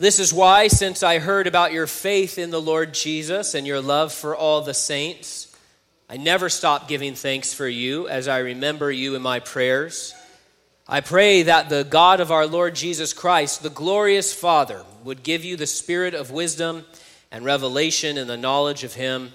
This is why, since I heard about your faith in the Lord Jesus and your love for all the saints, I never stop giving thanks for you as I remember you in my prayers. I pray that the God of our Lord Jesus Christ, the glorious Father, would give you the spirit of wisdom and revelation in the knowledge of Him.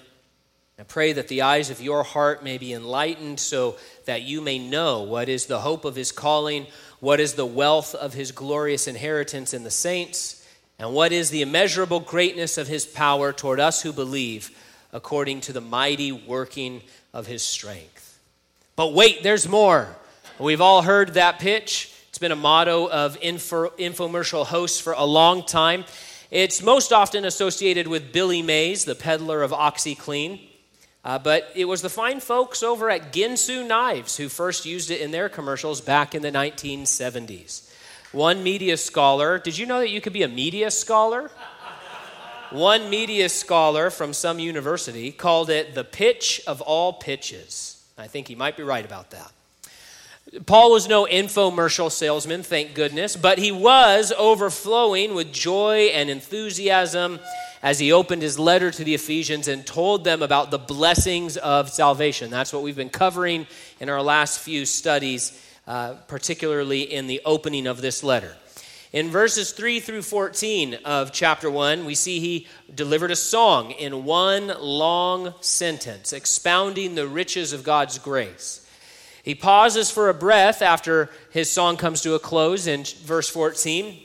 I pray that the eyes of your heart may be enlightened so that you may know what is the hope of His calling, what is the wealth of His glorious inheritance in the saints and what is the immeasurable greatness of his power toward us who believe, according to the mighty working of his strength? But wait, there's more. We've all heard that pitch. It's been a motto of info, infomercial hosts for a long time. It's most often associated with Billy Mays, the peddler of OxiClean. Uh, but it was the fine folks over at Ginsu Knives who first used it in their commercials back in the 1970s. One media scholar, did you know that you could be a media scholar? One media scholar from some university called it the pitch of all pitches. I think he might be right about that. Paul was no infomercial salesman, thank goodness, but he was overflowing with joy and enthusiasm as he opened his letter to the Ephesians and told them about the blessings of salvation. That's what we've been covering in our last few studies uh, particularly in the opening of this letter. In verses 3 through 14 of chapter 1, we see he delivered a song in one long sentence, expounding the riches of God's grace. He pauses for a breath after his song comes to a close in verse 14,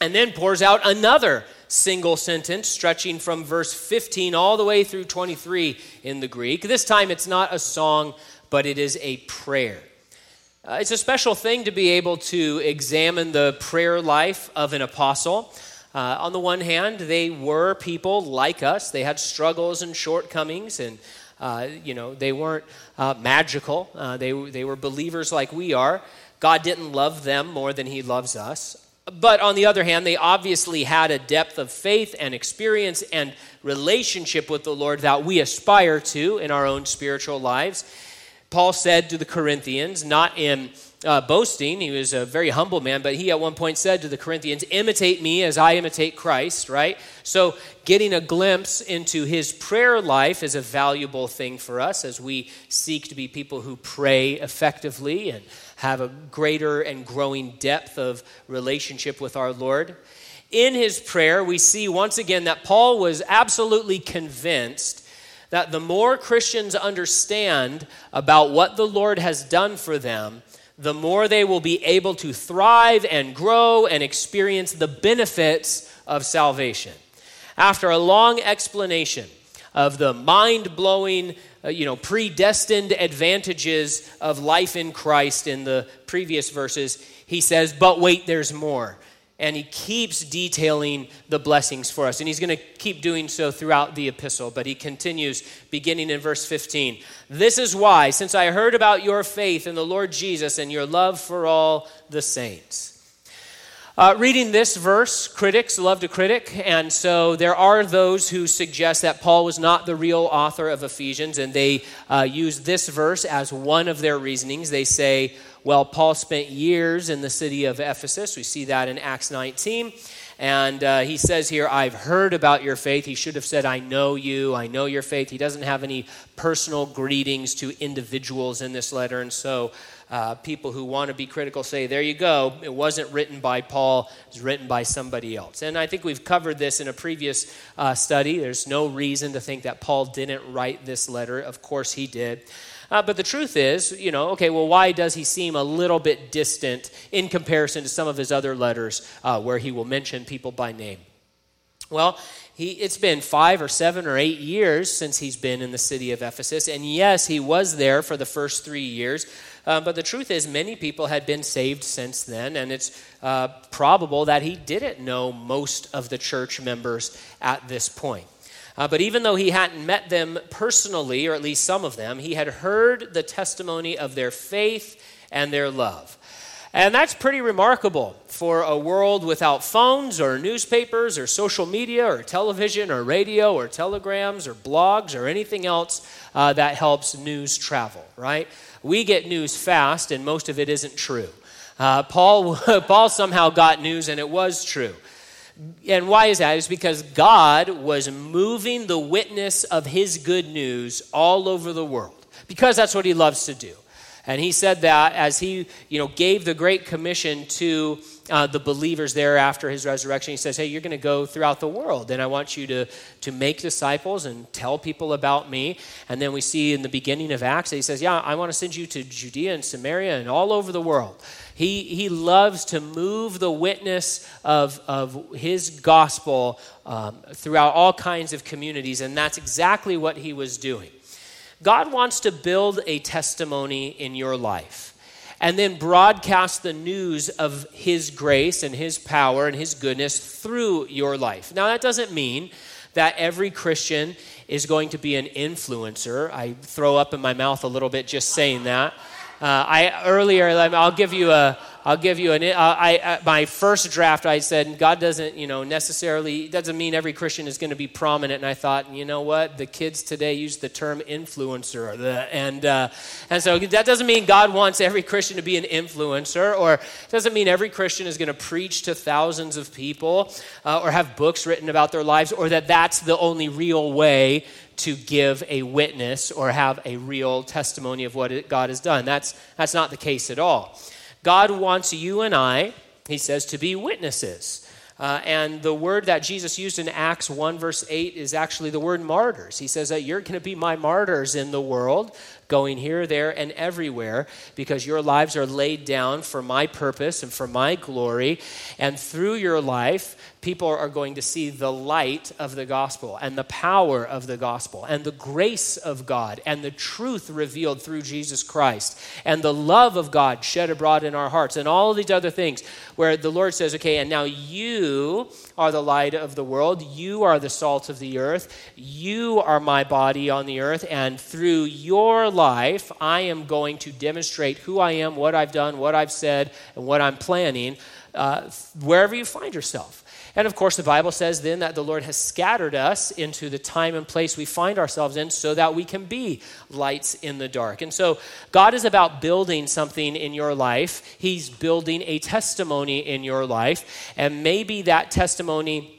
and then pours out another single sentence stretching from verse 15 all the way through 23 in the Greek. This time it's not a song, but it is a prayer. Uh, it's a special thing to be able to examine the prayer life of an apostle. Uh, on the one hand, they were people like us, they had struggles and shortcomings, and uh, you know, they weren't uh, magical. Uh, they, they were believers like we are. God didn't love them more than He loves us. But on the other hand, they obviously had a depth of faith and experience and relationship with the Lord that we aspire to in our own spiritual lives. Paul said to the Corinthians, not in uh, boasting, he was a very humble man, but he at one point said to the Corinthians, Imitate me as I imitate Christ, right? So, getting a glimpse into his prayer life is a valuable thing for us as we seek to be people who pray effectively and have a greater and growing depth of relationship with our Lord. In his prayer, we see once again that Paul was absolutely convinced that the more Christians understand about what the Lord has done for them, the more they will be able to thrive and grow and experience the benefits of salvation. After a long explanation of the mind blowing, uh, you know, predestined advantages of life in Christ in the previous verses, he says, But wait, there's more and he keeps detailing the blessings for us. And he's going to keep doing so throughout the epistle. But he continues, beginning in verse 15. This is why, since I heard about your faith in the Lord Jesus and your love for all the saints. Uh, reading this verse, critics love to critic, and so there are those who suggest that Paul was not the real author of Ephesians, and they uh, use this verse as one of their reasonings. They say, well, Paul spent years in the city of Ephesus. We see that in Acts 19. And uh, he says here, I've heard about your faith. He should have said, I know you, I know your faith. He doesn't have any personal greetings to individuals in this letter. And so uh, people who want to be critical say, there you go, it wasn't written by Paul, it was written by somebody else. And I think we've covered this in a previous uh, study. There's no reason to think that Paul didn't write this letter. Of course, he did. Uh, but the truth is, you know, okay, well, why does he seem a little bit distant in comparison to some of his other letters uh, where he will mention people by name? Well, he, it's been five or seven or eight years since he's been in the city of Ephesus. And yes, he was there for the first three years. Uh, but the truth is, many people had been saved since then, and it's uh, probable that he didn't know most of the church members at this point. Uh, but even though he hadn't met them personally, or at least some of them, he had heard the testimony of their faith and their love. And that's pretty remarkable for a world without phones or newspapers or social media or television or radio or telegrams or blogs or anything else uh, that helps news travel, right? We get news fast, and most of it isn't true. Uh, Paul, Paul somehow got news, and it was true. And why is that? It's because God was moving the witness of his good news all over the world, because that's what he loves to do. And he said that as he, you know, gave the Great Commission to uh, the believers there after his resurrection. He says, Hey, you're going to go throughout the world, and I want you to, to make disciples and tell people about me. And then we see in the beginning of Acts, he says, Yeah, I want to send you to Judea and Samaria and all over the world. He, he loves to move the witness of, of his gospel um, throughout all kinds of communities, and that's exactly what he was doing. God wants to build a testimony in your life and then broadcast the news of His grace and His power and His goodness through your life. Now, that doesn't mean that every Christian is going to be an influencer. I throw up in my mouth a little bit just saying that. Uh, I earlier, I'll give you a, I'll give you an. I, I, my first draft, I said God doesn't, you know, necessarily doesn't mean every Christian is going to be prominent. And I thought, you know what, the kids today use the term influencer, and uh, and so that doesn't mean God wants every Christian to be an influencer, or doesn't mean every Christian is going to preach to thousands of people, uh, or have books written about their lives, or that that's the only real way to give a witness or have a real testimony of what God has done. That's that's not the case at all. God wants you and I, he says, to be witnesses. Uh, and the word that Jesus used in Acts 1, verse 8, is actually the word martyrs. He says that you're going to be my martyrs in the world going here, there, and everywhere because your lives are laid down for my purpose and for my glory. And through your life, people are going to see the light of the gospel and the power of the gospel and the grace of God and the truth revealed through Jesus Christ and the love of God shed abroad in our hearts and all these other things where the Lord says, okay, and now you are the light of the world, you are the salt of the earth, you are my body on the earth, and through your life, I am going to demonstrate who I am, what I've done, what I've said, and what I'm planning uh, wherever you find yourself. And of course, the Bible says then that the Lord has scattered us into the time and place we find ourselves in so that we can be lights in the dark. And so, God is about building something in your life. He's building a testimony in your life. And maybe that testimony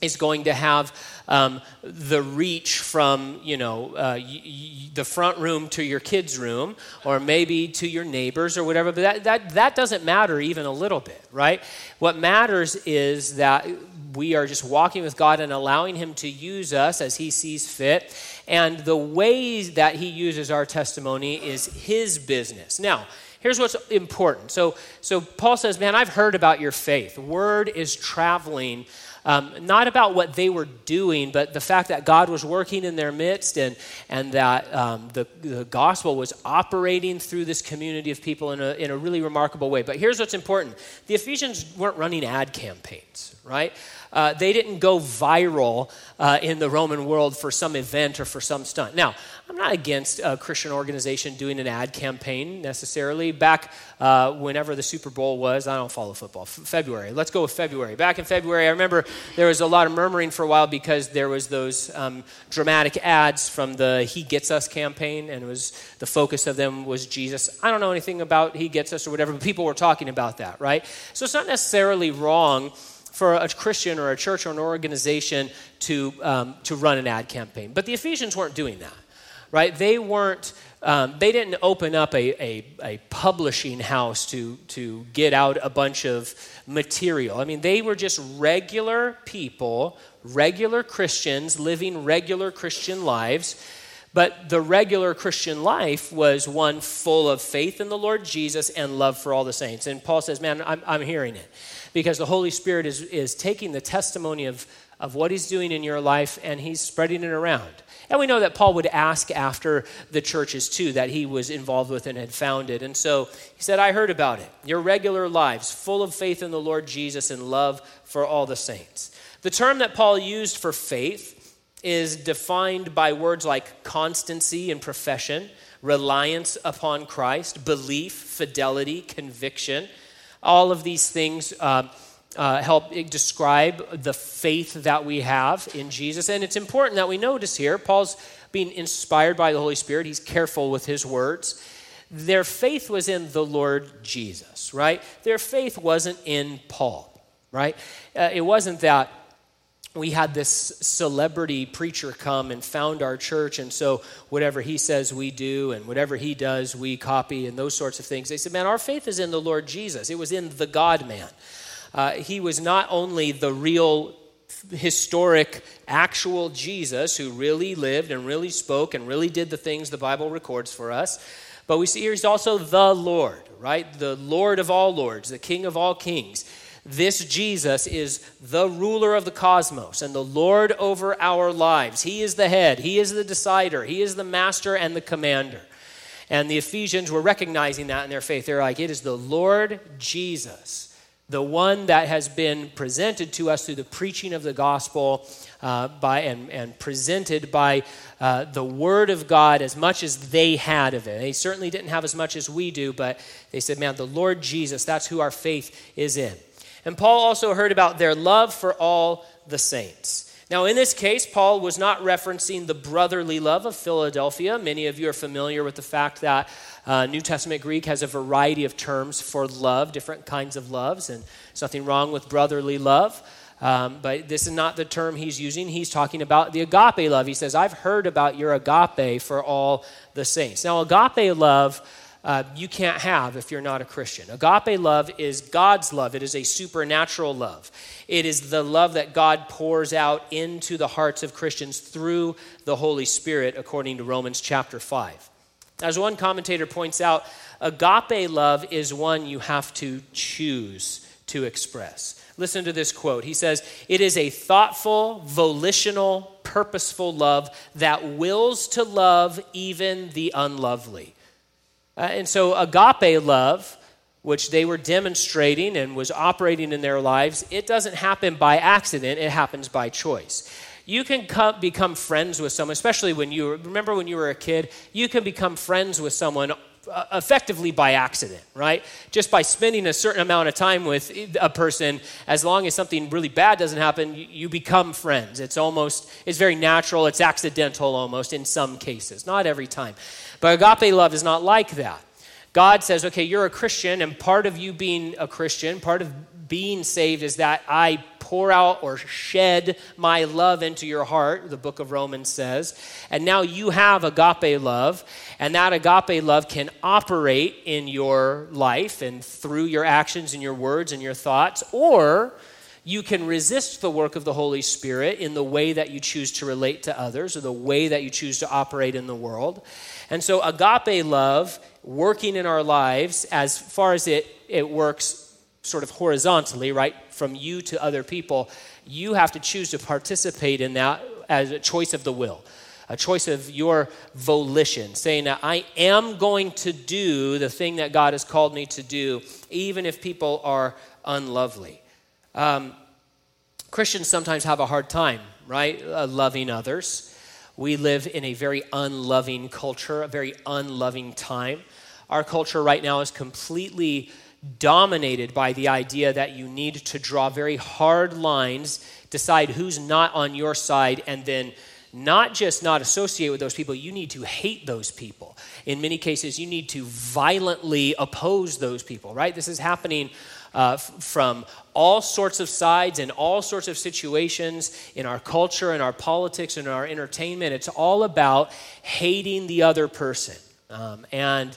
is going to have um, the reach from you know uh, y- y- the front room to your kids room or maybe to your neighbors or whatever but that, that, that doesn't matter even a little bit right? What matters is that we are just walking with god and allowing him to use us as he sees fit and the ways that he uses our testimony is his business. Now here's what's important. So so paul says man i've heard about your faith. Word is traveling um, not about what they were doing, but the fact that God was working in their midst and, and that um, the, the gospel was operating through this community of people in a, in a really remarkable way. But here's what's important the Ephesians weren't running ad campaigns, right? Uh, they didn't go viral uh, in the Roman world for some event or for some stunt. Now, I'm not against a Christian organization doing an ad campaign necessarily. Back uh, whenever the Super Bowl was, I don't follow football, F- February. Let's go with February. Back in February, I remember there was a lot of murmuring for a while because there was those um, dramatic ads from the He Gets Us campaign, and it was the focus of them was Jesus. I don't know anything about He Gets Us or whatever, but people were talking about that, right? So it's not necessarily wrong for a Christian or a church or an organization to, um, to run an ad campaign. But the Ephesians weren't doing that, right? They weren't, um, they didn't open up a, a, a, publishing house to, to get out a bunch of material. I mean, they were just regular people, regular Christians living regular Christian lives. But the regular Christian life was one full of faith in the Lord Jesus and love for all the saints. And Paul says, Man, I'm, I'm hearing it because the Holy Spirit is, is taking the testimony of, of what He's doing in your life and He's spreading it around. And we know that Paul would ask after the churches too that he was involved with and had founded. And so he said, I heard about it. Your regular lives, full of faith in the Lord Jesus and love for all the saints. The term that Paul used for faith is defined by words like constancy and profession, reliance upon Christ, belief, fidelity, conviction. All of these things uh, uh, help describe the faith that we have in Jesus. And it's important that we notice here, Paul's being inspired by the Holy Spirit, he's careful with his words. Their faith was in the Lord Jesus, right? Their faith wasn't in Paul. right? Uh, it wasn't that we had this celebrity preacher come and found our church, and so whatever he says, we do, and whatever he does, we copy, and those sorts of things. They said, Man, our faith is in the Lord Jesus. It was in the God man. Uh, he was not only the real historic, actual Jesus who really lived and really spoke and really did the things the Bible records for us, but we see here he's also the Lord, right? The Lord of all lords, the King of all kings. This Jesus is the ruler of the cosmos and the Lord over our lives. He is the head, He is the decider, He is the master and the commander. And the Ephesians were recognizing that in their faith. They're like, it is the Lord Jesus, the one that has been presented to us through the preaching of the gospel uh, by, and, and presented by uh, the Word of God as much as they had of it. They certainly didn't have as much as we do, but they said, man, the Lord Jesus, that's who our faith is in. And Paul also heard about their love for all the saints. Now, in this case, Paul was not referencing the brotherly love of Philadelphia. Many of you are familiar with the fact that uh, New Testament Greek has a variety of terms for love, different kinds of loves, and there's nothing wrong with brotherly love. Um, but this is not the term he's using. He's talking about the agape love. He says, I've heard about your agape for all the saints. Now, agape love uh, you can't have if you're not a Christian. Agape love is God's love, it is a supernatural love. It is the love that God pours out into the hearts of Christians through the Holy Spirit, according to Romans chapter 5. As one commentator points out, agape love is one you have to choose to express. Listen to this quote. He says, It is a thoughtful, volitional, purposeful love that wills to love even the unlovely. Uh, and so, agape love, which they were demonstrating and was operating in their lives, it doesn't happen by accident, it happens by choice. You can come, become friends with someone, especially when you remember when you were a kid, you can become friends with someone uh, effectively by accident, right? Just by spending a certain amount of time with a person, as long as something really bad doesn't happen, you, you become friends. It's almost, it's very natural, it's accidental almost in some cases, not every time. But agape love is not like that. God says, okay, you're a Christian, and part of you being a Christian, part of being saved is that I pour out or shed my love into your heart, the book of Romans says. And now you have agape love, and that agape love can operate in your life and through your actions and your words and your thoughts, or you can resist the work of the Holy Spirit in the way that you choose to relate to others or the way that you choose to operate in the world. And so, agape love working in our lives, as far as it, it works sort of horizontally, right, from you to other people, you have to choose to participate in that as a choice of the will, a choice of your volition, saying that I am going to do the thing that God has called me to do, even if people are unlovely. Um, Christians sometimes have a hard time, right, uh, loving others. We live in a very unloving culture, a very unloving time. Our culture right now is completely dominated by the idea that you need to draw very hard lines, decide who's not on your side, and then not just not associate with those people, you need to hate those people. In many cases, you need to violently oppose those people, right? This is happening uh, from all sorts of sides and all sorts of situations in our culture and our politics and our entertainment. It's all about hating the other person. Um, and,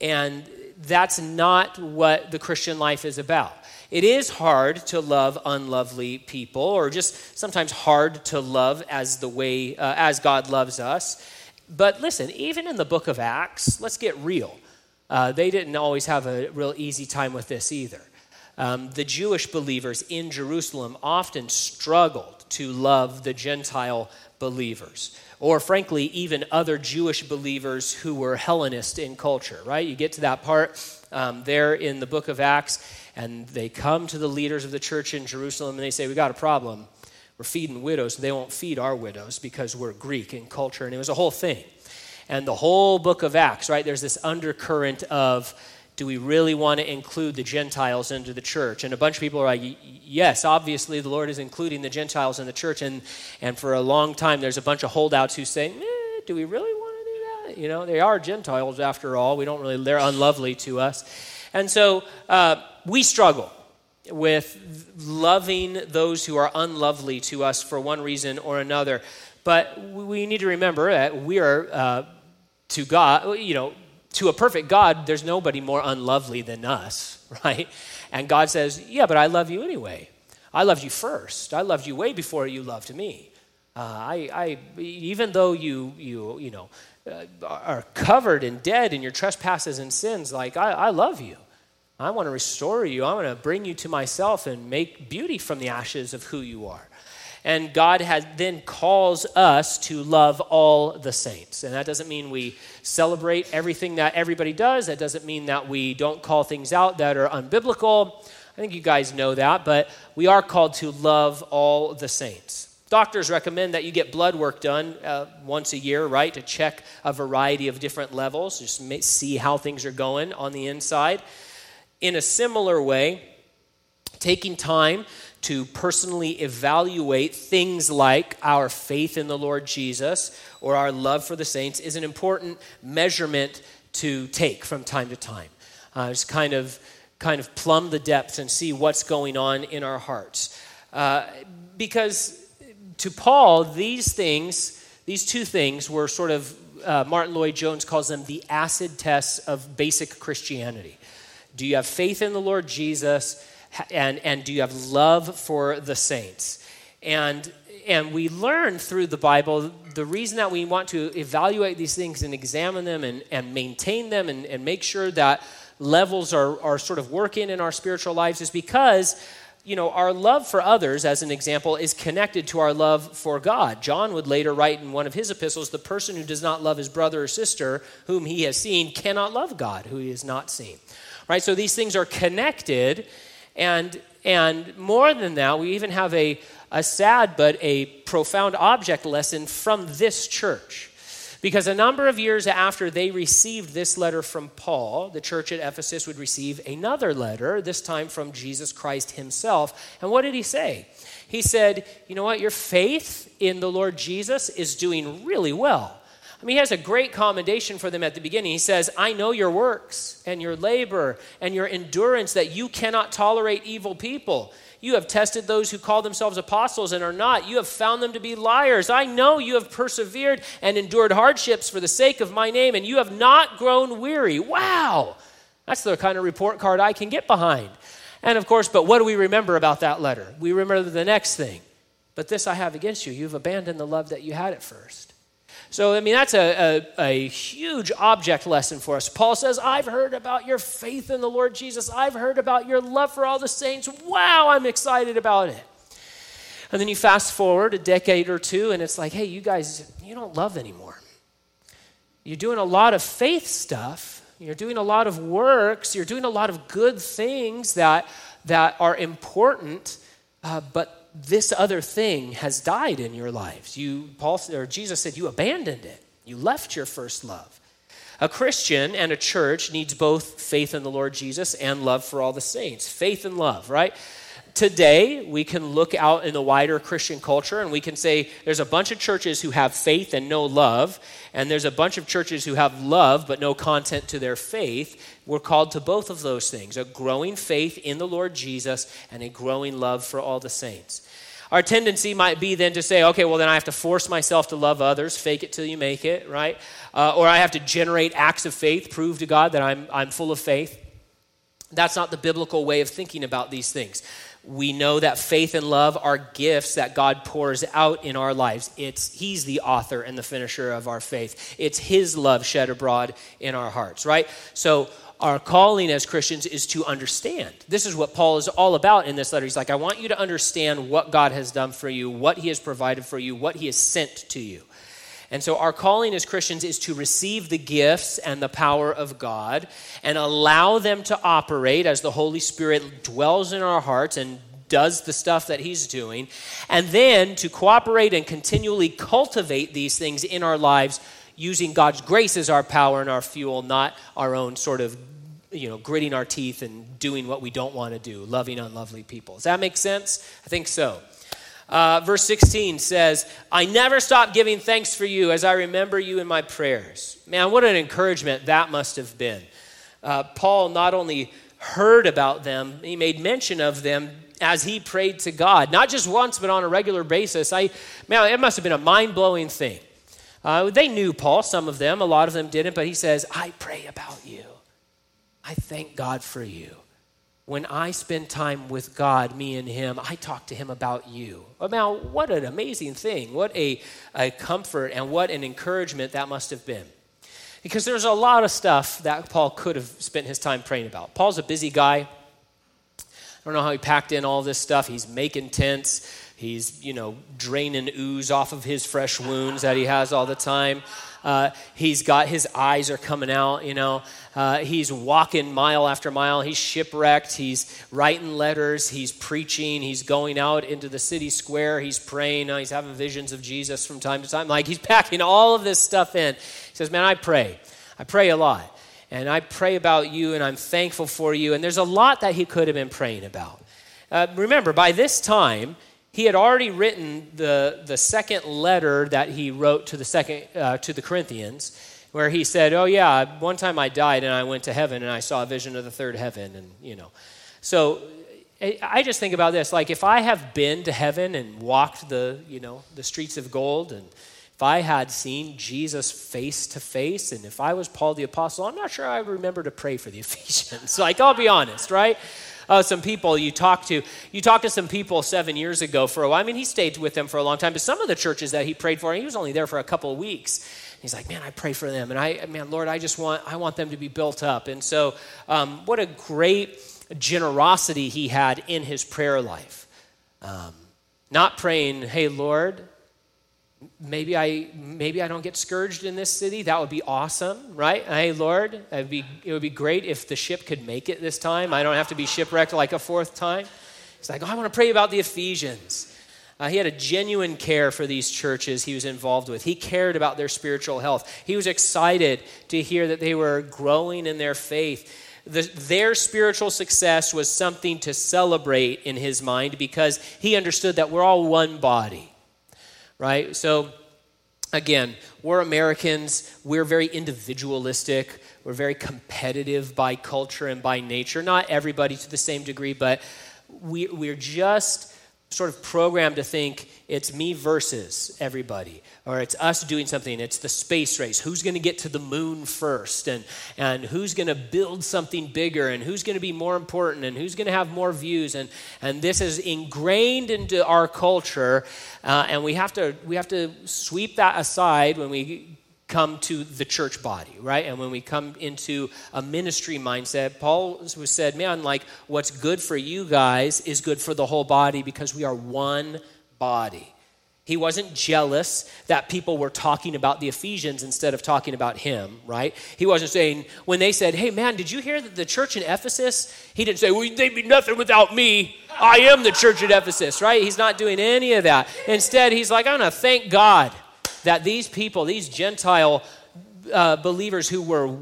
and that's not what the Christian life is about. It is hard to love unlovely people, or just sometimes hard to love as the way uh, as God loves us. But listen, even in the book of Acts, let's get real. Uh, they didn't always have a real easy time with this either um, the Jewish believers in Jerusalem often struggled to love the Gentile believers, or frankly, even other Jewish believers who were Hellenist in culture, right? You get to that part um, there in the book of Acts, and they come to the leaders of the church in Jerusalem and they say, We got a problem. We're feeding widows. They won't feed our widows because we're Greek in culture. And it was a whole thing. And the whole book of Acts, right? There's this undercurrent of do we really want to include the Gentiles into the church? And a bunch of people are like, yes, obviously the Lord is including the Gentiles in the church. And, and for a long time, there's a bunch of holdouts who say, eh, do we really want to do that? You know, they are Gentiles after all. We don't really, they're unlovely to us. And so uh, we struggle with loving those who are unlovely to us for one reason or another. But we need to remember that we are uh, to God, you know, to a perfect God, there's nobody more unlovely than us, right? And God says, Yeah, but I love you anyway. I loved you first. I loved you way before you loved me. Uh, I, I, even though you, you, you know, uh, are covered and dead in your trespasses and sins, like I, I love you. I want to restore you. I want to bring you to myself and make beauty from the ashes of who you are. And God has, then calls us to love all the saints. And that doesn't mean we celebrate everything that everybody does. That doesn't mean that we don't call things out that are unbiblical. I think you guys know that. But we are called to love all the saints. Doctors recommend that you get blood work done uh, once a year, right, to check a variety of different levels, just see how things are going on the inside. In a similar way, taking time to personally evaluate things like our faith in the Lord Jesus or our love for the saints is an important measurement to take from time to time. Uh, just kind of, kind of plumb the depths and see what's going on in our hearts. Uh, because to Paul, these things, these two things were sort of, uh, Martyn Lloyd-Jones calls them the acid tests of basic Christianity. Do you have faith in the Lord Jesus? And, and do you have love for the saints? And, and we learn through the Bible the reason that we want to evaluate these things and examine them and, and maintain them and, and make sure that levels are, are sort of working in our spiritual lives is because you know, our love for others, as an example, is connected to our love for God. John would later write in one of his epistles the person who does not love his brother or sister whom he has seen cannot love God who he has not seen. Right? So these things are connected. And, and more than that, we even have a, a sad but a profound object lesson from this church. Because a number of years after they received this letter from Paul, the church at Ephesus would receive another letter, this time from Jesus Christ himself. And what did he say? He said, You know what? Your faith in the Lord Jesus is doing really well. I mean, he has a great commendation for them at the beginning. He says, I know your works and your labor and your endurance, that you cannot tolerate evil people. You have tested those who call themselves apostles and are not. You have found them to be liars. I know you have persevered and endured hardships for the sake of my name, and you have not grown weary. Wow! That's the kind of report card I can get behind. And of course, but what do we remember about that letter? We remember the next thing. But this I have against you. You've abandoned the love that you had at first. So, I mean, that's a, a, a, huge object lesson for us. Paul says, I've heard about your faith in the Lord Jesus. I've heard about your love for all the saints. Wow, I'm excited about it. And then you fast forward a decade or two, and it's like, hey, you guys, you don't love anymore. You're doing a lot of faith stuff, you're doing a lot of works, you're doing a lot of good things that, that are important, uh, but this other thing has died in your lives. You, Paul, or Jesus said, you abandoned it. You left your first love. A Christian and a church needs both faith in the Lord Jesus and love for all the saints. Faith and love, right? Today, we can look out in the wider Christian culture and we can say there's a bunch of churches who have faith and no love, and there's a bunch of churches who have love but no content to their faith. We're called to both of those things a growing faith in the Lord Jesus and a growing love for all the saints. Our tendency might be then to say, okay, well, then I have to force myself to love others, fake it till you make it, right? Uh, or I have to generate acts of faith, prove to God that I'm, I'm full of faith. That's not the biblical way of thinking about these things. We know that faith and love are gifts that God pours out in our lives. It's He's the author and the finisher of our faith. It's His love shed abroad in our hearts, right? So our calling as Christians is to understand. This is what Paul is all about in this letter. He's like, I want you to understand what God has done for you, what He has provided for you, what He has sent to you. And so, our calling as Christians is to receive the gifts and the power of God and allow them to operate as the Holy Spirit dwells in our hearts and does the stuff that He's doing, and then to cooperate and continually cultivate these things in our lives using God's grace as our power and our fuel, not our own sort of you know, gritting our teeth and doing what we don't want to do, loving unlovely people. Does that make sense? I think so. Uh, verse 16 says, I never stop giving thanks for you as I remember you in my prayers. Man, what an encouragement that must have been. Uh, Paul not only heard about them, he made mention of them as he prayed to God, not just once, but on a regular basis. I, man, it must have been a mind blowing thing. Uh, they knew Paul, some of them, a lot of them didn't, but he says, I pray about you. I thank God for you. When I spend time with God, me and Him, I talk to Him about you. Now, what an amazing thing. What a, a comfort and what an encouragement that must have been. Because there's a lot of stuff that Paul could have spent his time praying about. Paul's a busy guy. I don't know how he packed in all this stuff. He's making tents. He's, you know, draining ooze off of his fresh wounds that he has all the time. Uh, he's got his eyes are coming out, you know. Uh, he's walking mile after mile. He's shipwrecked. He's writing letters. He's preaching. He's going out into the city square. He's praying. Uh, he's having visions of Jesus from time to time. Like he's packing all of this stuff in. He says, Man, I pray. I pray a lot. And I pray about you, and I'm thankful for you. And there's a lot that he could have been praying about. Uh, remember, by this time, he had already written the, the second letter that he wrote to the second uh, to the corinthians where he said oh yeah one time i died and i went to heaven and i saw a vision of the third heaven and you know. So i just think about this like if i have been to heaven and walked the you know the streets of gold and if i had seen jesus face to face and if i was paul the apostle i'm not sure i would remember to pray for the ephesians. Like i'll be honest right uh, some people you talk to. You talked to some people seven years ago for a while. I mean, he stayed with them for a long time, but some of the churches that he prayed for, he was only there for a couple of weeks. He's like, man, I pray for them, and I, man, Lord, I just want, I want them to be built up. And so, um, what a great generosity he had in his prayer life. Um, not praying, hey, Lord, maybe I maybe I don't get scourged in this city. That would be awesome, right? Hey, Lord, it'd be, it would be great if the ship could make it this time. I don't have to be shipwrecked like a fourth time. He's like, oh, I want to pray about the Ephesians. Uh, he had a genuine care for these churches he was involved with. He cared about their spiritual health. He was excited to hear that they were growing in their faith. The, their spiritual success was something to celebrate in his mind because he understood that we're all one body right? So, again, we're Americans. We're very individualistic. We're very competitive by culture and by nature. Not everybody to the same degree, but we, we're just sort of programmed to think it's me versus everybody. Or it's us doing something. It's the space race. Who's going to get to the moon first? And, and who's going to build something bigger? And who's going to be more important? And who's going to have more views? And, and this is ingrained into our culture uh, and we have to we have to sweep that aside when we come to the church body, right? And when we come into a ministry mindset, Paul was said, man, like what's good for you guys is good for the whole body because we are one body. He wasn't jealous that people were talking about the Ephesians instead of talking about him, right? He wasn't saying, when they said, hey man, did you hear that the church in Ephesus? He didn't say, well, they'd be nothing without me. I am the church at Ephesus, right? He's not doing any of that. Instead, he's like, I'm going to thank God that these people, these Gentile uh, believers who were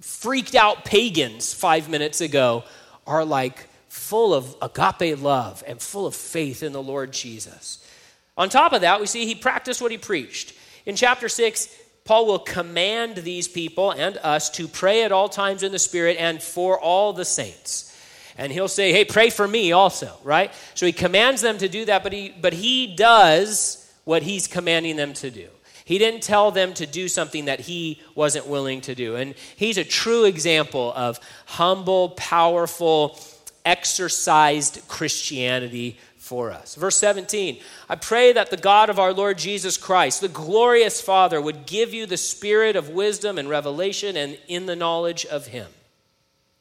freaked out pagans five minutes ago, are like full of agape love and full of faith in the Lord Jesus. On top of that, we see he practiced what he preached. In chapter 6, Paul will command these people and us to pray at all times in the Spirit and for all the saints. And he'll say, hey, pray for me also, right? So he commands them to do that, but he, but he does what he's commanding them to do. He didn't tell them to do something that he wasn't willing to do. And he's a true example of humble, powerful, exercised Christianity for us. Verse 17 I pray that the God of our Lord Jesus Christ, the glorious Father, would give you the spirit of wisdom and revelation and in the knowledge of him.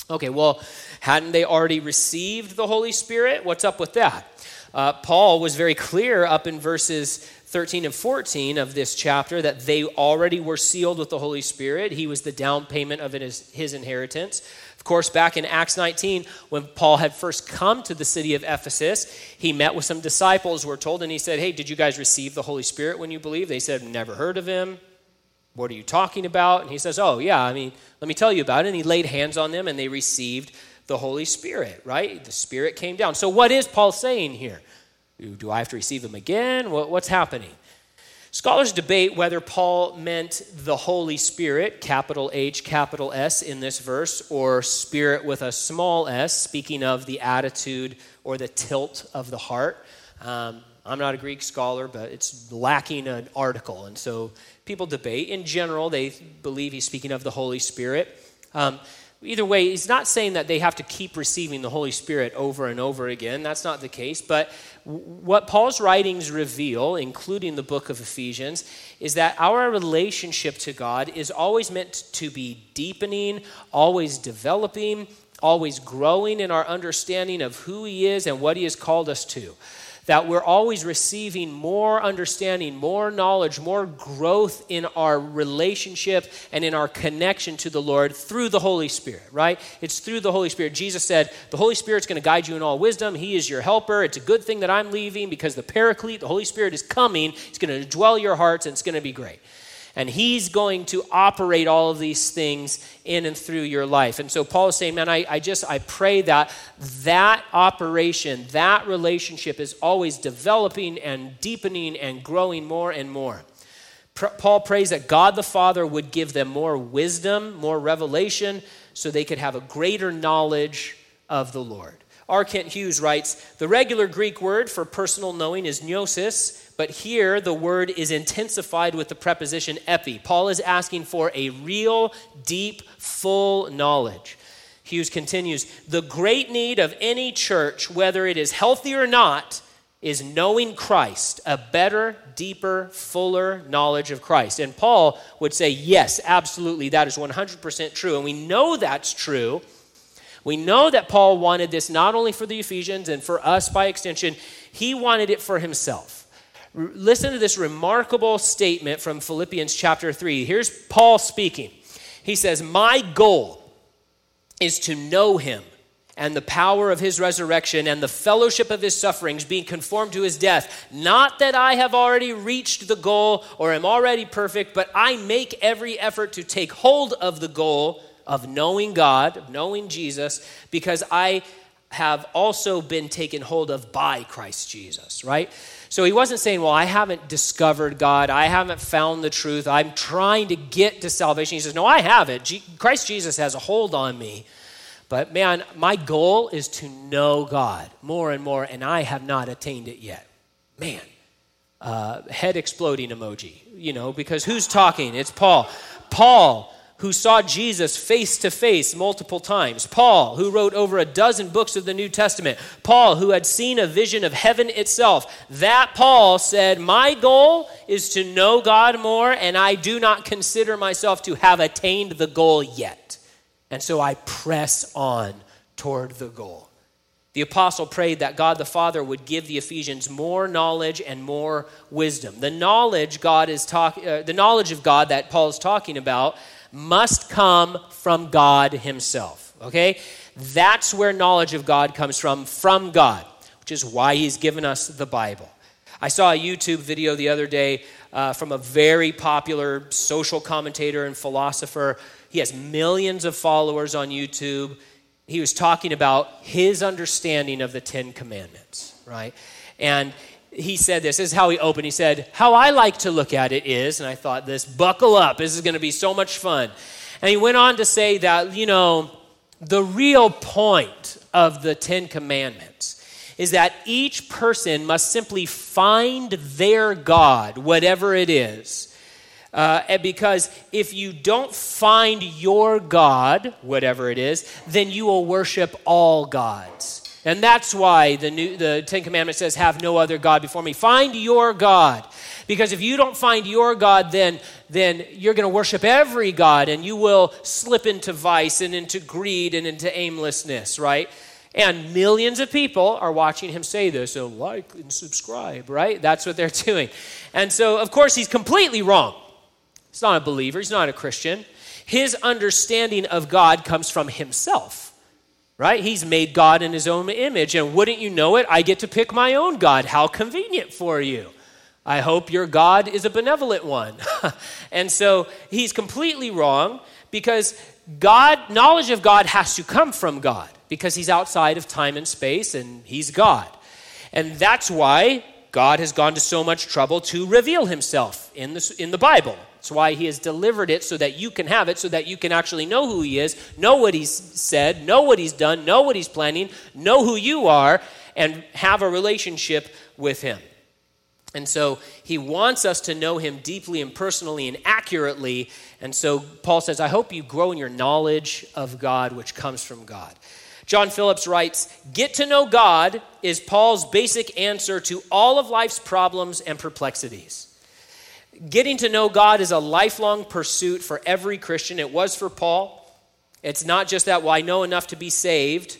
Okay, well, hadn't they already received the Holy Spirit? What's up with that? Uh, Paul was very clear up in verses 13 and 14 of this chapter that they already were sealed with the Holy Spirit. He was the down payment of his, his inheritance. Of course, back in Acts 19, when Paul had first come to the city of Ephesus, he met with some disciples, we're told, and he said, Hey, did you guys receive the Holy Spirit when you believed? They said, Never heard of him. What are you talking about? And he says, Oh, yeah, I mean, let me tell you about it. And he laid hands on them, and they received the Holy Spirit, right? The Spirit came down. So, what is Paul saying here? Do I have to receive him again? What's happening? Scholars debate whether Paul meant the Holy Spirit, capital H, capital S, in this verse, or Spirit with a small s, speaking of the attitude or the tilt of the heart. Um, I'm not a Greek scholar, but it's lacking an article. And so people debate. In general, they believe he's speaking of the Holy Spirit. Um, either way, he's not saying that they have to keep receiving the Holy Spirit over and over again. That's not the case. But what Paul's writings reveal, including the book of Ephesians, is that our relationship to God is always meant to be deepening, always developing, always growing in our understanding of who He is and what He has called us to that we're always receiving more understanding, more knowledge, more growth in our relationship and in our connection to the Lord through the Holy Spirit, right? It's through the Holy Spirit. Jesus said, The Holy Spirit's going to guide you in all wisdom. He is your helper. It's a good thing that I'm leaving because the Paraclete, the Holy Spirit, is coming. He's going to dwell your hearts and it's going to be great. And he's going to operate all of these things in and through your life. And so Paul is saying, man, I, I just, I pray that that operation, that relationship is always developing and deepening and growing more and more. Paul prays that God the Father would give them more wisdom, more revelation, so they could have a greater knowledge of the Lord. R. Kent Hughes writes The regular Greek word for personal knowing is gnosis, but here the word is intensified with the preposition epi. Paul is asking for a real, deep, full knowledge. Hughes continues The great need of any church, whether it is healthy or not, is knowing Christ, a better, deeper, fuller knowledge of Christ. And Paul would say, Yes, absolutely, that is 100% true. And we know that's true we know that Paul wanted this not only for the Ephesians and for us by extension, he wanted it for himself. R- listen to this remarkable statement from Philippians chapter 3. Here's Paul speaking. He says, My goal is to know him and the power of his resurrection and the fellowship of his sufferings, being conformed to his death. Not that I have already reached the goal or am already perfect, but I make every effort to take hold of the goal of knowing God, of knowing Jesus, because I have also been taken hold of by Christ Jesus, right? So he wasn't saying, Well, I haven't discovered God. I haven't found the truth. I'm trying to get to salvation. He says, No, I have it. Christ Jesus has a hold on me. But man, my goal is to know God more and more, and I have not attained it yet. Man, uh, head exploding emoji, you know, because who's talking? It's Paul. Paul who saw Jesus face to face multiple times. Paul, who wrote over a dozen books of the New Testament. Paul, who had seen a vision of heaven itself. That Paul said, My goal is to know God more, and I do not consider myself to have attained the goal yet. And so I press on toward the goal. The apostle prayed that God the Father would give the Ephesians more knowledge and more wisdom. The knowledge God is talking, uh, the knowledge of God that Paul is talking about must come from God Himself. Okay? That's where knowledge of God comes from, from God, which is why He's given us the Bible. I saw a YouTube video the other day uh, from a very popular social commentator and philosopher. He has millions of followers on YouTube. He was talking about his understanding of the Ten Commandments, right? And he said this. This is how he opened. He said, How I like to look at it is, and I thought this, buckle up. This is going to be so much fun. And he went on to say that, you know, the real point of the Ten Commandments is that each person must simply find their God, whatever it is. Uh, because if you don't find your God, whatever it is, then you will worship all gods. And that's why the, new, the Ten Commandments says, Have no other God before me. Find your God. Because if you don't find your God, then, then you're going to worship every God and you will slip into vice and into greed and into aimlessness, right? And millions of people are watching him say this, so like and subscribe, right? That's what they're doing. And so, of course, he's completely wrong. He's not a believer, he's not a Christian. His understanding of God comes from himself right? He's made God in his own image. And wouldn't you know it, I get to pick my own God. How convenient for you. I hope your God is a benevolent one. and so he's completely wrong because God, knowledge of God has to come from God because he's outside of time and space and he's God. And that's why God has gone to so much trouble to reveal himself in the, in the Bible. That's why he has delivered it so that you can have it, so that you can actually know who he is, know what he's said, know what he's done, know what he's planning, know who you are, and have a relationship with him. And so he wants us to know him deeply and personally and accurately. And so Paul says, I hope you grow in your knowledge of God, which comes from God. John Phillips writes Get to know God is Paul's basic answer to all of life's problems and perplexities. Getting to know God is a lifelong pursuit for every Christian. It was for Paul. It's not just that, well, I know enough to be saved,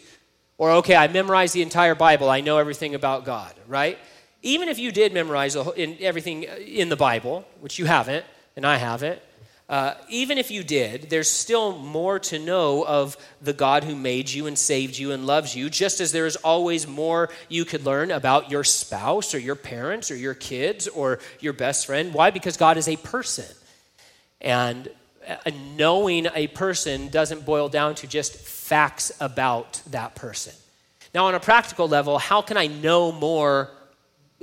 or okay, I memorized the entire Bible, I know everything about God, right? even if you did memorize in everything in the Bible, which you haven't, and I haven't, uh, even if you did, there's still more to know of the God who made you and saved you and loves you, just as there is always more you could learn about your spouse or your parents or your kids or your best friend. Why? Because God is a person. And uh, knowing a person doesn't boil down to just facts about that person. Now, on a practical level, how can I know more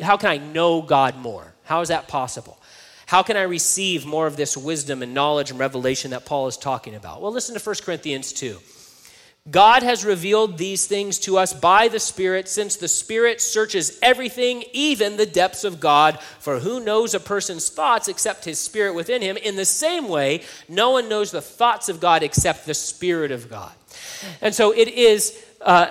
how can I know God more? How is that possible? How can I receive more of this wisdom and knowledge and revelation that Paul is talking about? Well, listen to 1 Corinthians 2. God has revealed these things to us by the Spirit, since the Spirit searches everything, even the depths of God. For who knows a person's thoughts except his Spirit within him? In the same way, no one knows the thoughts of God except the Spirit of God. And so it is uh,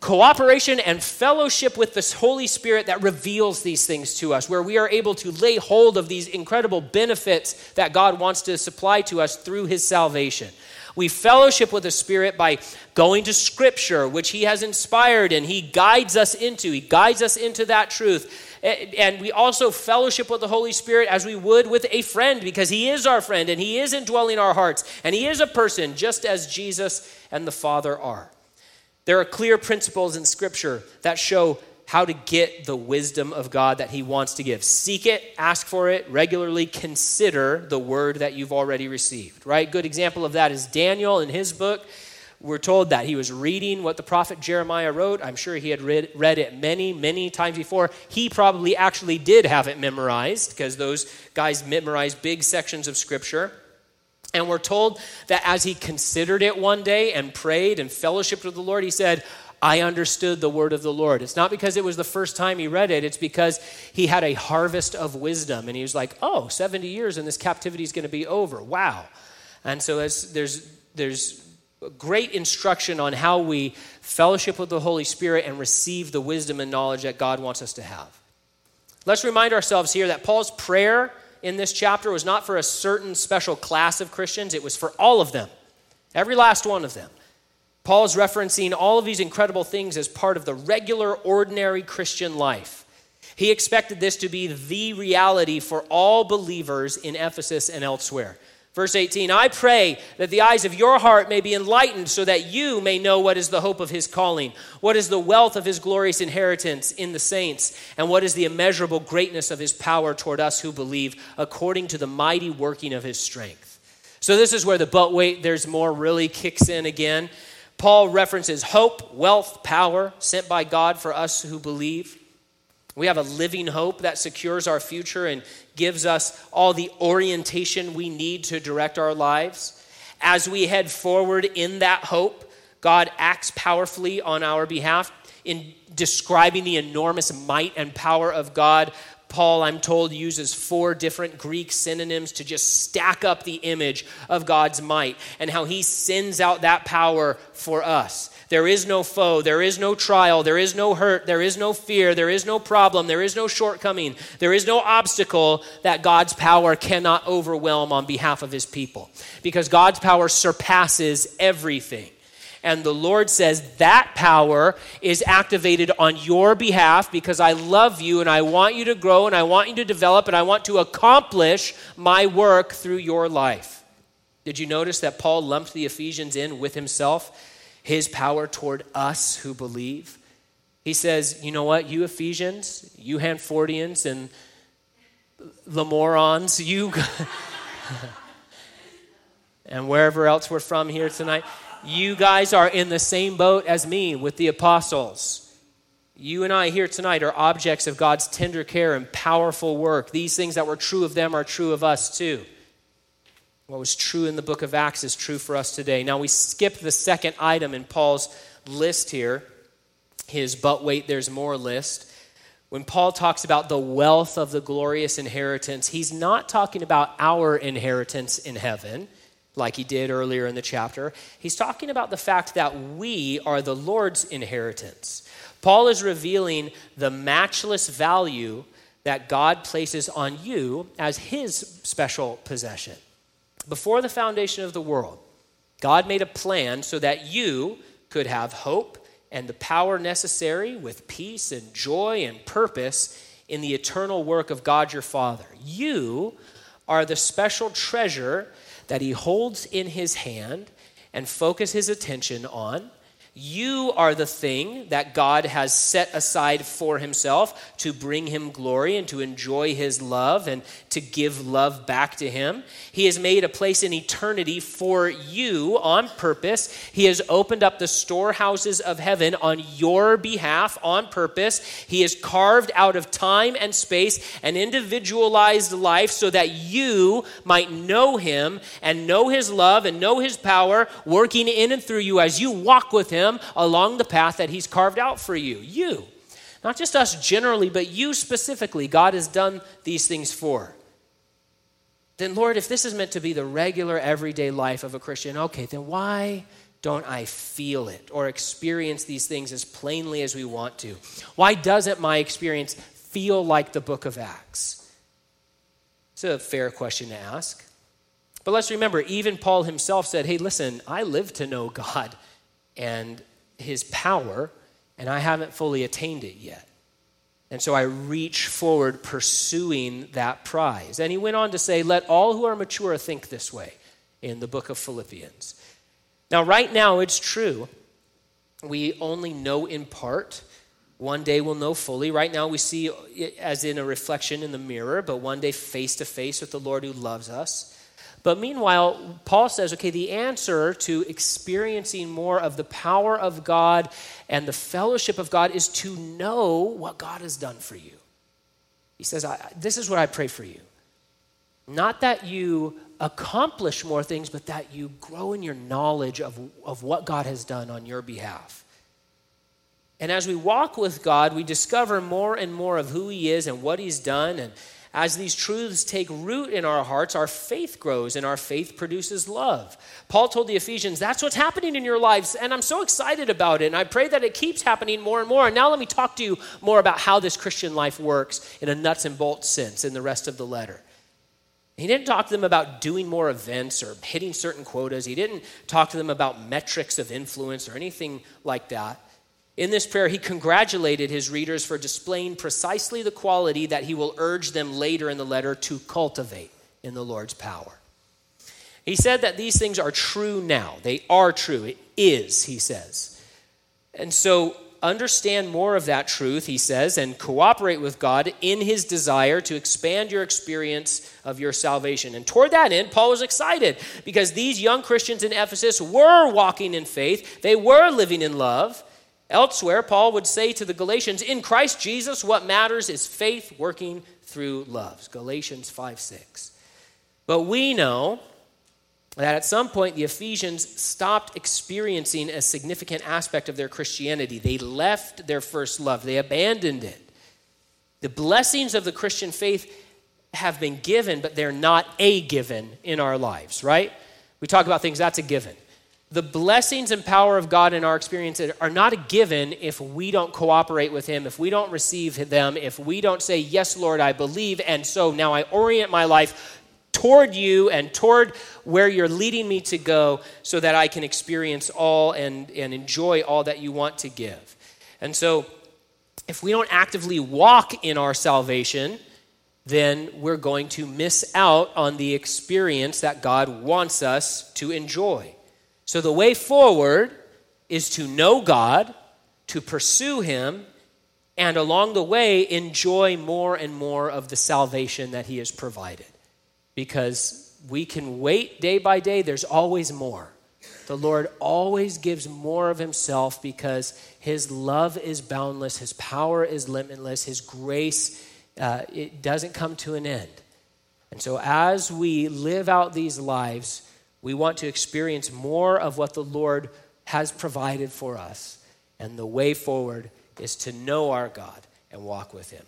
cooperation and fellowship with the Holy Spirit that reveals these things to us, where we are able to lay hold of these incredible benefits that God wants to supply to us through His salvation. We fellowship with the Spirit by going to Scripture, which He has inspired and He guides us into. He guides us into that truth. And we also fellowship with the Holy Spirit as we would with a friend because He is our friend and He is indwelling our hearts and He is a person just as Jesus and the Father are. There are clear principles in Scripture that show how to get the wisdom of God that He wants to give. Seek it, ask for it, regularly consider the word that you've already received, right? Good example of that is Daniel in his book. We're told that he was reading what the prophet Jeremiah wrote. I'm sure he had read, read it many, many times before. He probably actually did have it memorized because those guys memorized big sections of Scripture. And we're told that as he considered it one day and prayed and fellowshiped with the Lord, he said, I understood the word of the Lord. It's not because it was the first time he read it, it's because he had a harvest of wisdom. And he was like, oh, 70 years and this captivity is going to be over. Wow. And so there's, there's great instruction on how we fellowship with the Holy Spirit and receive the wisdom and knowledge that God wants us to have. Let's remind ourselves here that Paul's prayer in this chapter was not for a certain special class of Christians, it was for all of them, every last one of them. Paul is referencing all of these incredible things as part of the regular, ordinary Christian life. He expected this to be the reality for all believers in Ephesus and elsewhere. Verse 18 I pray that the eyes of your heart may be enlightened so that you may know what is the hope of his calling, what is the wealth of his glorious inheritance in the saints, and what is the immeasurable greatness of his power toward us who believe, according to the mighty working of his strength. So, this is where the but wait, there's more really kicks in again. Paul references hope, wealth, power sent by God for us who believe. We have a living hope that secures our future and gives us all the orientation we need to direct our lives. As we head forward in that hope, God acts powerfully on our behalf in describing the enormous might and power of God. Paul, I'm told, uses four different Greek synonyms to just stack up the image of God's might and how he sends out that power for us. There is no foe. There is no trial. There is no hurt. There is no fear. There is no problem. There is no shortcoming. There is no obstacle that God's power cannot overwhelm on behalf of his people. Because God's power surpasses everything. And the Lord says that power is activated on your behalf because I love you and I want you to grow and I want you to develop and I want to accomplish my work through your life. Did you notice that Paul lumped the Ephesians in with himself? his power toward us who believe. He says, you know what, you Ephesians, you Hanfordians, and Lemooreans, you, and wherever else we're from here tonight, you guys are in the same boat as me with the apostles. You and I here tonight are objects of God's tender care and powerful work. These things that were true of them are true of us too. What was true in the book of Acts is true for us today. Now we skip the second item in Paul's list here, his but wait, there's more list. When Paul talks about the wealth of the glorious inheritance, he's not talking about our inheritance in heaven like he did earlier in the chapter. He's talking about the fact that we are the Lord's inheritance. Paul is revealing the matchless value that God places on you as his special possession. Before the foundation of the world, God made a plan so that you could have hope and the power necessary with peace and joy and purpose in the eternal work of God your Father. You are the special treasure that he holds in his hand and focus his attention on you are the thing that God has set aside for himself to bring him glory and to enjoy his love and to give love back to him. He has made a place in eternity for you on purpose. He has opened up the storehouses of heaven on your behalf on purpose. He has carved out of time and space an individualized life so that you might know him and know his love and know his power working in and through you as you walk with him him along the path that He's carved out for you. You. Not just us generally, but you specifically. God has done these things for. Then, Lord, if this is meant to be the regular, everyday life of a Christian, okay, then why don't I feel it or experience these things as plainly as we want to? Why doesn't my experience feel like the book of Acts? It's a fair question to ask. But let's remember, even Paul himself said, hey, listen, I live to know God and his power, and I haven't fully attained it yet. And so I reach forward pursuing that prize. And he went on to say, Let all who are mature think this way in the book of Philippians. Now, right now, it's true. We only know in part. One day we'll know fully. Right now, we see it as in a reflection in the mirror, but one day face to face with the Lord who loves us. But meanwhile, Paul says, okay, the answer to experiencing more of the power of God and the fellowship of God is to know what God has done for you. He says, This is what I pray for you. Not that you accomplish more things, but that you grow in your knowledge of, of what God has done on your behalf. And as we walk with God, we discover more and more of who He is and what He's done and as these truths take root in our hearts, our faith grows and our faith produces love. Paul told the Ephesians, That's what's happening in your lives, and I'm so excited about it, and I pray that it keeps happening more and more. And now let me talk to you more about how this Christian life works in a nuts and bolts sense in the rest of the letter. He didn't talk to them about doing more events or hitting certain quotas. He didn't talk to them about metrics of influence or anything like that. In this prayer, he congratulated his readers for displaying precisely the quality that he will urge them later in the letter to cultivate in the Lord's power. He said that these things are true now. They are true. It is, he says. And so, understand more of that truth, he says, and cooperate with God in his desire to expand your experience of your salvation. And toward that end, Paul was excited because these young Christians in Ephesus were walking in faith, they were living in love. Elsewhere, Paul would say to the Galatians, In Christ Jesus, what matters is faith working through love. Galatians 5 6. But we know that at some point the Ephesians stopped experiencing a significant aspect of their Christianity. They left their first love, they abandoned it. The blessings of the Christian faith have been given, but they're not a given in our lives, right? We talk about things that's a given the blessings and power of God in our experience are not a given if we don't cooperate with Him, if we don't receive them, if we don't say, Yes, Lord, I believe, and so now I orient my life toward you and toward where you're leading me to go so that I can experience all and, and enjoy all that you want to give. And so, if we don't actively walk in our salvation, then we're going to miss out on the experience that God wants us to enjoy. So the way forward is to know God, to pursue Him, and along the way, enjoy more and more of the salvation that He has provided. Because we can wait day by day, there's always more. The Lord always gives more of himself because his love is boundless, his power is limitless, his grace uh, it doesn't come to an end. And so as we live out these lives, we want to experience more of what the Lord has provided for us. And the way forward is to know our God and walk with him.